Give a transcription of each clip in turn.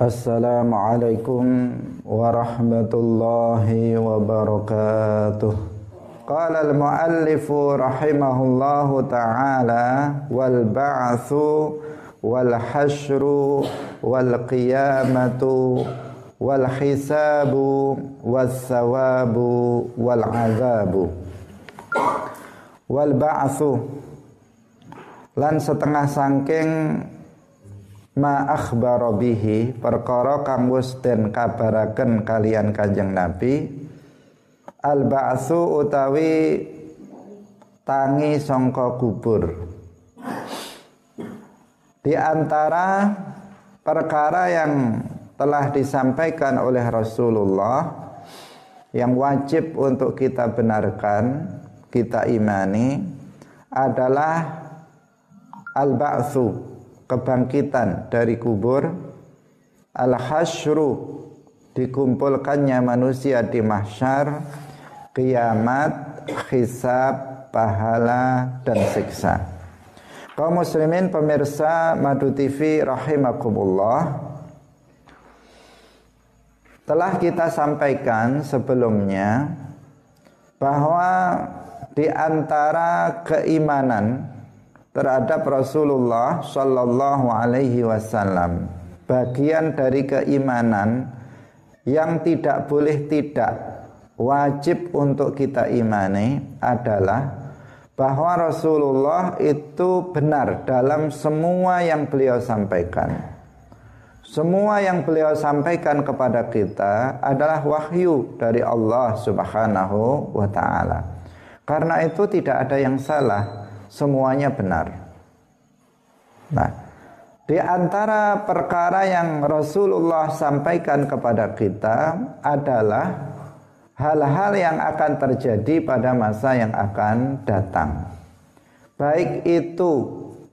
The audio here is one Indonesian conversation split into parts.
Assalamualaikum warahmatullahi wabarakatuh. Qala al-muallifu rahimahullahu ta'ala wal ba'thu wal hasyru wal qiyamatu wal hisabu setengah saking ma akhbara bihi perkara kang wis den kabaraken kalian Kanjeng Nabi al ba'su utawi tangi sangka kubur. Di antara perkara yang telah disampaikan oleh Rasulullah yang wajib untuk kita benarkan, kita imani adalah al-ba'tsu kebangkitan dari kubur al-hasyru dikumpulkannya manusia di mahsyar kiamat hisab pahala dan siksa. Kaum muslimin pemirsa Madu TV rahimakumullah telah kita sampaikan sebelumnya bahwa di antara keimanan terhadap Rasulullah Shallallahu Alaihi Wasallam. Bagian dari keimanan yang tidak boleh tidak wajib untuk kita imani adalah bahwa Rasulullah itu benar dalam semua yang beliau sampaikan. Semua yang beliau sampaikan kepada kita adalah wahyu dari Allah Subhanahu wa taala. Karena itu tidak ada yang salah semuanya benar. Nah, di antara perkara yang Rasulullah sampaikan kepada kita adalah hal-hal yang akan terjadi pada masa yang akan datang. Baik itu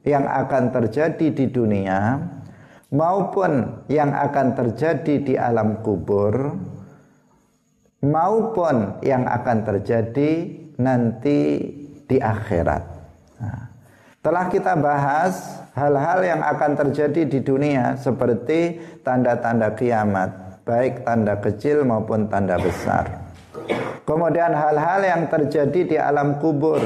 yang akan terjadi di dunia maupun yang akan terjadi di alam kubur maupun yang akan terjadi nanti di akhirat. Nah, telah kita bahas hal-hal yang akan terjadi di dunia seperti tanda-tanda kiamat, baik tanda kecil maupun tanda besar. Kemudian hal-hal yang terjadi di alam kubur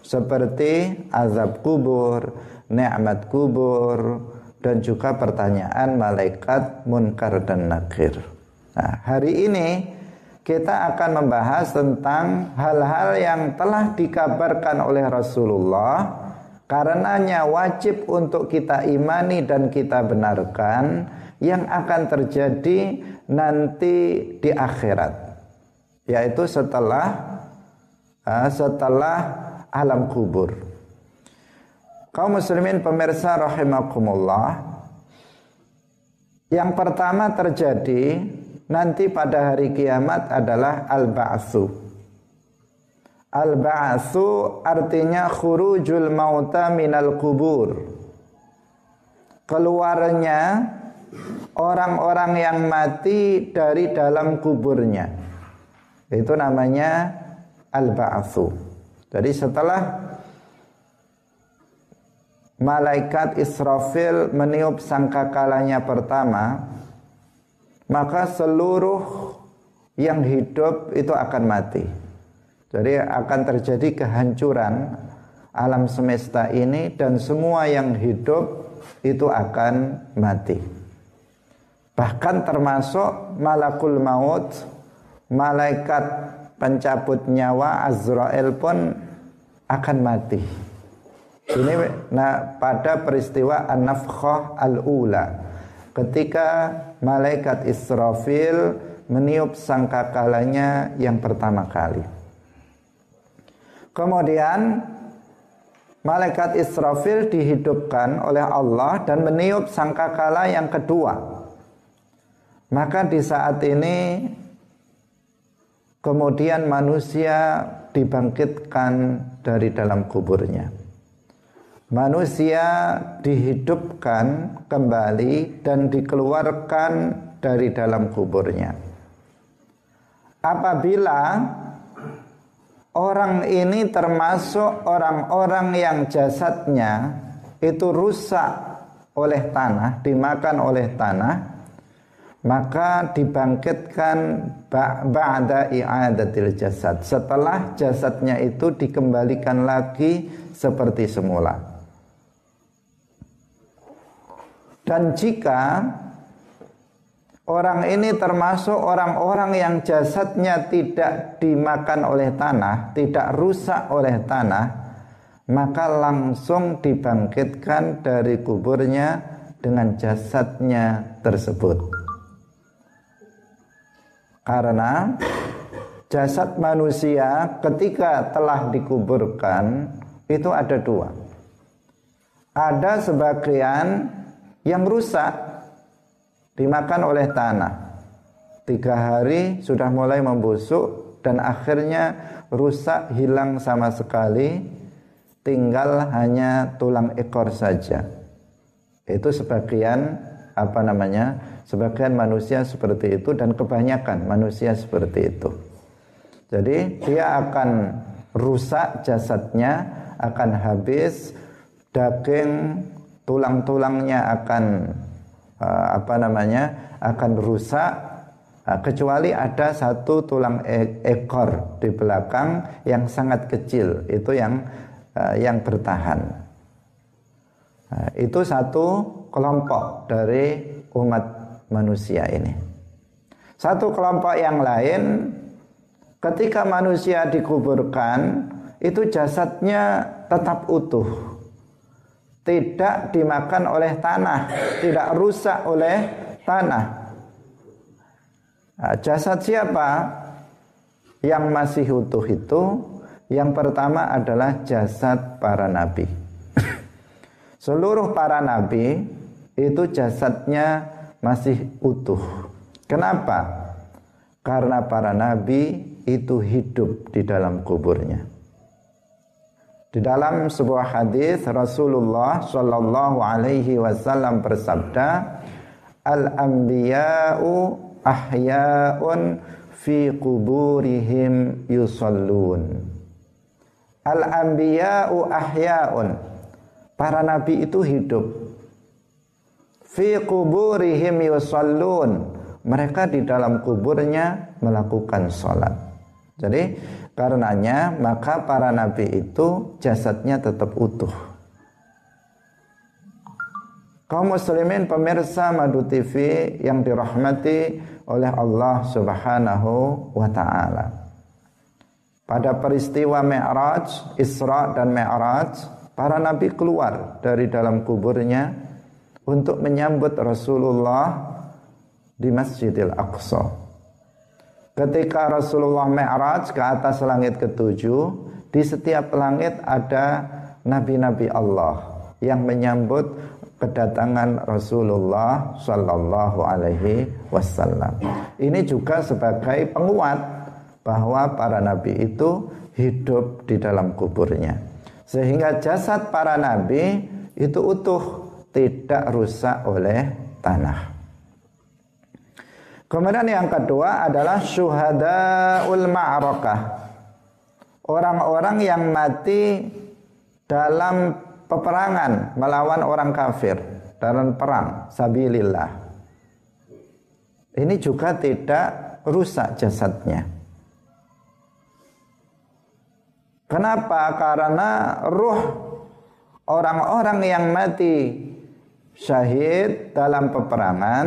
seperti azab kubur, nikmat kubur dan juga pertanyaan malaikat munkar dan nakir. Nah, hari ini kita akan membahas tentang hal-hal yang telah dikabarkan oleh Rasulullah karenanya wajib untuk kita imani dan kita benarkan yang akan terjadi nanti di akhirat yaitu setelah setelah alam kubur kaum muslimin pemirsa rahimakumullah yang pertama terjadi nanti pada hari kiamat adalah al-ba'su. Al-ba'su artinya khurujul mauta minal kubur. Keluarnya orang-orang yang mati dari dalam kuburnya. Itu namanya al-ba'su. Jadi setelah malaikat Israfil meniup sangkakalanya pertama, maka seluruh yang hidup itu akan mati. Jadi akan terjadi kehancuran alam semesta ini dan semua yang hidup itu akan mati. Bahkan termasuk malakul maut, malaikat pencabut nyawa Azrael pun akan mati. Ini nah, pada peristiwa an-nafkhah al-ula ketika malaikat Israfil meniup sangkakalanya yang pertama kali. Kemudian malaikat Israfil dihidupkan oleh Allah dan meniup sangkakala yang kedua. Maka di saat ini kemudian manusia dibangkitkan dari dalam kuburnya manusia dihidupkan kembali dan dikeluarkan dari dalam kuburnya. Apabila orang ini termasuk orang-orang yang jasadnya itu rusak oleh tanah, dimakan oleh tanah, maka dibangkitkan ba'da i'adatil jasad. Setelah jasadnya itu dikembalikan lagi seperti semula. Dan jika orang ini termasuk orang-orang yang jasadnya tidak dimakan oleh tanah tidak rusak oleh tanah maka langsung dibangkitkan dari kuburnya dengan jasadnya tersebut karena jasad manusia ketika telah dikuburkan itu ada dua. Ada sebagian yang rusak dimakan oleh tanah. Tiga hari sudah mulai membusuk dan akhirnya rusak hilang sama sekali. Tinggal hanya tulang ekor saja. Itu sebagian apa namanya Sebagian manusia seperti itu dan kebanyakan manusia seperti itu. Jadi dia akan rusak jasadnya, akan habis, daging, tulang-tulangnya akan uh, apa namanya? akan rusak uh, kecuali ada satu tulang e ekor di belakang yang sangat kecil, itu yang uh, yang bertahan. Itu satu kelompok dari umat manusia ini. Satu kelompok yang lain ketika manusia dikuburkan itu jasadnya tetap utuh. Tidak dimakan oleh tanah, tidak rusak oleh tanah. Nah, jasad siapa yang masih utuh itu? Yang pertama adalah jasad para nabi. Seluruh para nabi itu jasadnya masih utuh. Kenapa? Karena para nabi itu hidup di dalam kuburnya. Di dalam sebuah hadis Rasulullah Shallallahu Alaihi Wasallam bersabda, al anbiya'u ahya'un fi kuburihim yusallun. Al anbiya'u ahya'un. Para nabi itu hidup fi kuburihim yusallun mereka di dalam kuburnya melakukan sholat jadi karenanya maka para nabi itu jasadnya tetap utuh kaum muslimin pemirsa Madu TV yang dirahmati oleh Allah subhanahu wa ta'ala pada peristiwa Mi'raj, Isra dan Mi'raj para nabi keluar dari dalam kuburnya untuk menyambut Rasulullah di Masjidil Aqsa. Ketika Rasulullah Mi'raj ke atas langit ketujuh, di setiap langit ada nabi-nabi Allah yang menyambut kedatangan Rasulullah Shallallahu Alaihi Wasallam. Ini juga sebagai penguat bahwa para nabi itu hidup di dalam kuburnya, sehingga jasad para nabi itu utuh tidak rusak oleh tanah. Kemudian yang kedua adalah syuhadaul ma'rakah. Orang-orang yang mati dalam peperangan melawan orang kafir dalam perang sabilillah. Ini juga tidak rusak jasadnya. Kenapa? Karena ruh orang-orang yang mati syahid dalam peperangan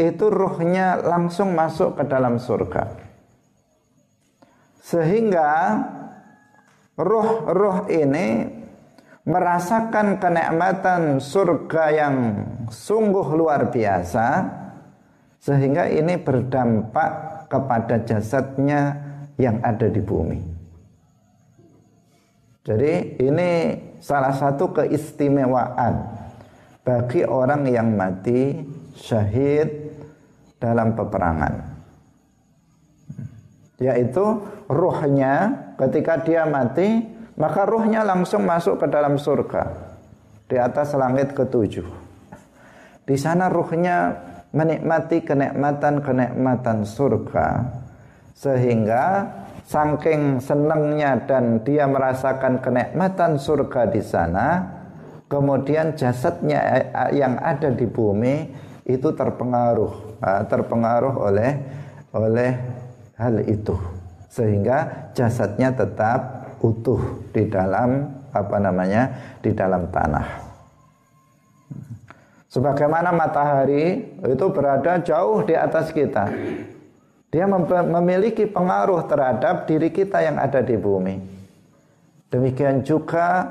itu ruhnya langsung masuk ke dalam surga. Sehingga ruh-ruh ini merasakan kenikmatan surga yang sungguh luar biasa sehingga ini berdampak kepada jasadnya yang ada di bumi. Jadi ini salah satu keistimewaan bagi orang yang mati syahid dalam peperangan. Yaitu ruhnya ketika dia mati maka ruhnya langsung masuk ke dalam surga di atas langit ketujuh. Di sana ruhnya menikmati kenikmatan-kenikmatan surga sehingga saking senangnya dan dia merasakan kenikmatan surga di sana kemudian jasadnya eh, yang ada di bumi itu terpengaruh terpengaruh oleh oleh hal itu. Sehingga jasadnya tetap utuh di dalam apa namanya di dalam tanah. Sebagaimana matahari itu berada jauh di atas kita. Dia memiliki pengaruh terhadap diri kita yang ada di bumi. Demikian juga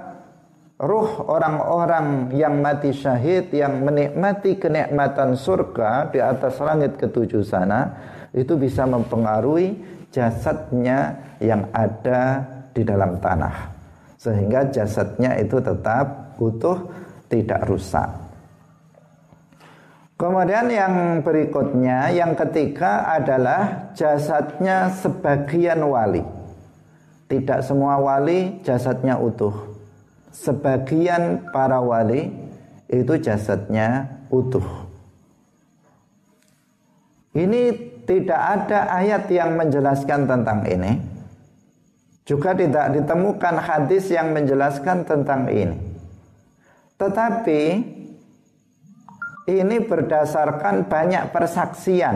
ruh orang-orang yang mati syahid yang menikmati kenikmatan surga di atas langit ketujuh sana itu bisa mempengaruhi jasadnya yang ada di dalam tanah. Sehingga jasadnya itu tetap utuh tidak rusak. Kemudian yang berikutnya, yang ketiga adalah jasadnya sebagian wali. Tidak semua wali jasadnya utuh sebagian para wali itu jasadnya utuh. Ini tidak ada ayat yang menjelaskan tentang ini. Juga tidak ditemukan hadis yang menjelaskan tentang ini. Tetapi ini berdasarkan banyak persaksian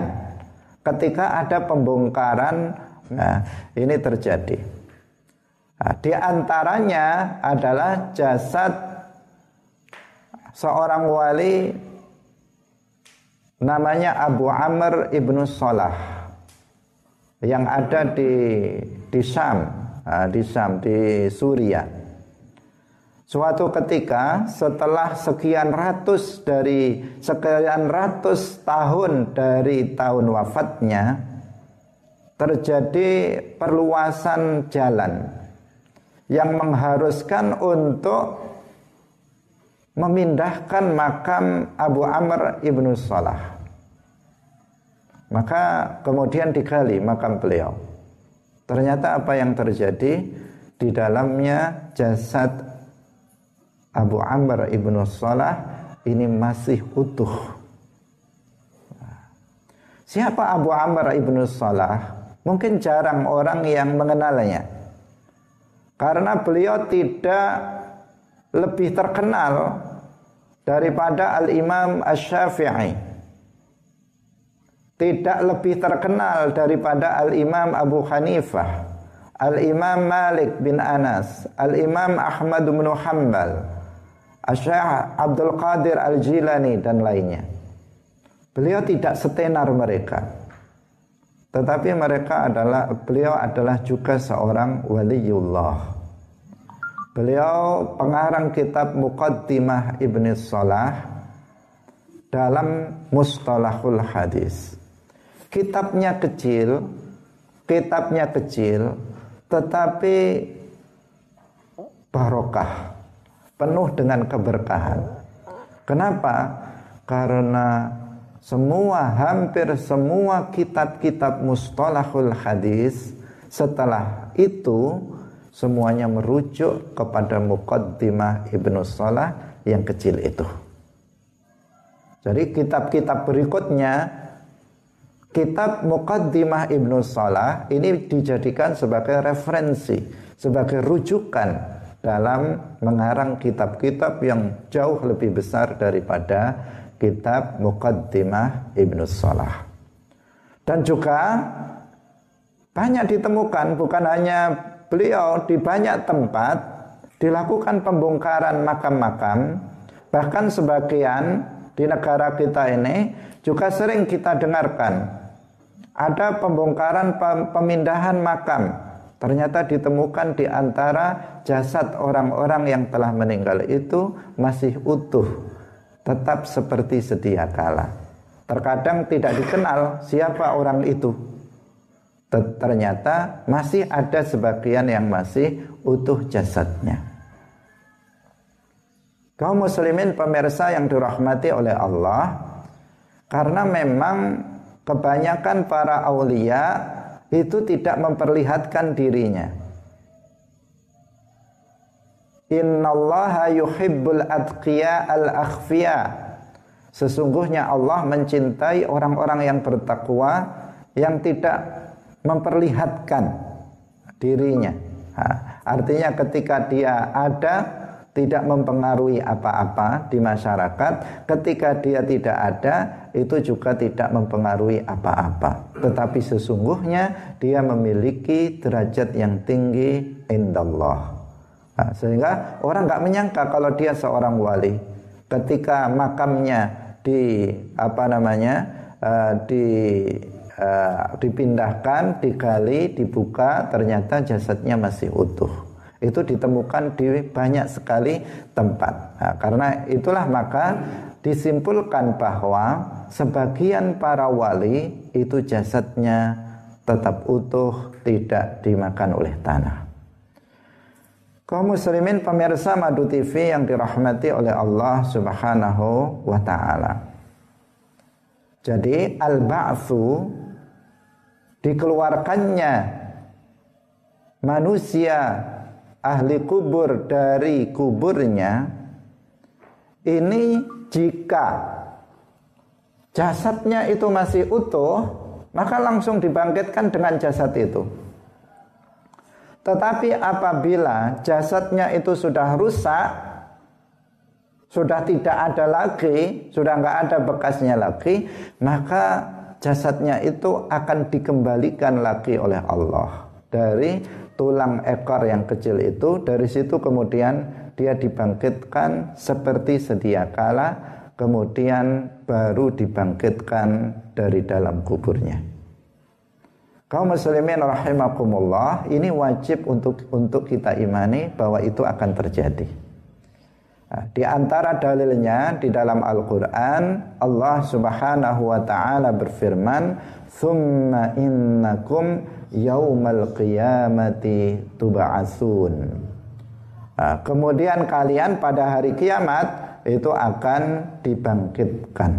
ketika ada pembongkaran nah ini terjadi. Nah, di antaranya adalah jasad seorang wali namanya Abu Amr ibnu Salah yang ada di di Syam, nah, di Syam di Suria. Suatu ketika setelah sekian ratus dari sekian ratus tahun dari tahun wafatnya terjadi perluasan jalan yang mengharuskan untuk memindahkan makam Abu Amr ibnu Salah. Maka kemudian digali makam beliau. Ternyata apa yang terjadi di dalamnya jasad Abu Amr ibnu Salah ini masih utuh. Siapa Abu Amr ibnu Salah? Mungkin jarang orang yang mengenalnya. Karena beliau tidak lebih terkenal daripada Al-Imam Ash-Syafi'i. Tidak lebih terkenal daripada Al-Imam Abu Hanifah, Al-Imam Malik bin Anas, Al-Imam Ahmad bin Hanbal, Asy'ah Abdul Qadir Al-Jilani dan lainnya. Beliau tidak setenar mereka. Tetapi mereka adalah beliau adalah juga seorang waliullah. Beliau pengarang kitab Muqaddimah Ibn Salah dalam Mustalahul Hadis. Kitabnya kecil, kitabnya kecil, tetapi barokah, penuh dengan keberkahan. Kenapa? Karena semua hampir semua kitab-kitab mustalahul hadis setelah itu semuanya merujuk kepada Muqaddimah Ibnu Salah yang kecil itu. Jadi kitab-kitab berikutnya kitab Muqaddimah Ibnu Salah ini dijadikan sebagai referensi, sebagai rujukan dalam mengarang kitab-kitab yang jauh lebih besar daripada kitab Muqaddimah Ibnu Salah. Dan juga banyak ditemukan bukan hanya beliau di banyak tempat dilakukan pembongkaran makam-makam bahkan sebagian di negara kita ini juga sering kita dengarkan. Ada pembongkaran pemindahan makam. Ternyata ditemukan di antara jasad orang-orang yang telah meninggal itu masih utuh tetap seperti sedia kala. Terkadang tidak dikenal siapa orang itu ternyata masih ada sebagian yang masih utuh jasadnya. Kaum muslimin pemirsa yang dirahmati oleh Allah, karena memang kebanyakan para aulia itu tidak memperlihatkan dirinya. Innallaha yuhibbul atqiya al-akhfiya. Sesungguhnya Allah mencintai orang-orang yang bertakwa yang tidak memperlihatkan dirinya. artinya ketika dia ada tidak mempengaruhi apa-apa di masyarakat, ketika dia tidak ada, itu juga tidak mempengaruhi apa-apa. Tetapi sesungguhnya dia memiliki derajat yang tinggi indallah. Nah, sehingga orang nggak menyangka kalau dia seorang wali. Ketika makamnya di apa namanya uh, di uh, dipindahkan, digali, dibuka, ternyata jasadnya masih utuh itu ditemukan di banyak sekali tempat. Nah, karena itulah maka disimpulkan bahwa sebagian para wali itu jasadnya tetap utuh, tidak dimakan oleh tanah. Kaum muslimin pemirsa Madu TV yang dirahmati oleh Allah Subhanahu wa taala. Jadi al-ba'tsu dikeluarkannya manusia ahli kubur dari kuburnya ini jika jasadnya itu masih utuh maka langsung dibangkitkan dengan jasad itu. Tetapi apabila jasadnya itu sudah rusak sudah tidak ada lagi sudah nggak ada bekasnya lagi maka jasadnya itu akan dikembalikan lagi oleh Allah. Dari tulang ekor yang kecil itu dari situ kemudian dia dibangkitkan seperti sedia kala kemudian baru dibangkitkan dari dalam kuburnya. Kaum muslimin rahimakumullah ini wajib untuk untuk kita imani bahwa itu akan terjadi nah, di antara dalilnya di dalam Al-Qur'an Allah Subhanahu wa taala berfirman "Tsumma innakum yaumal qiyamati tuba'asun. Nah, kemudian kalian pada hari kiamat itu akan dibangkitkan.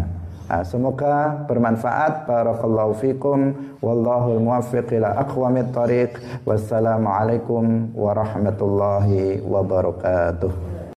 Nah, semoga bermanfaat. Barakallahu fikum. Wallahu muwaffiq ila aqwamit thariq. Wassalamualaikum warahmatullahi wabarakatuh.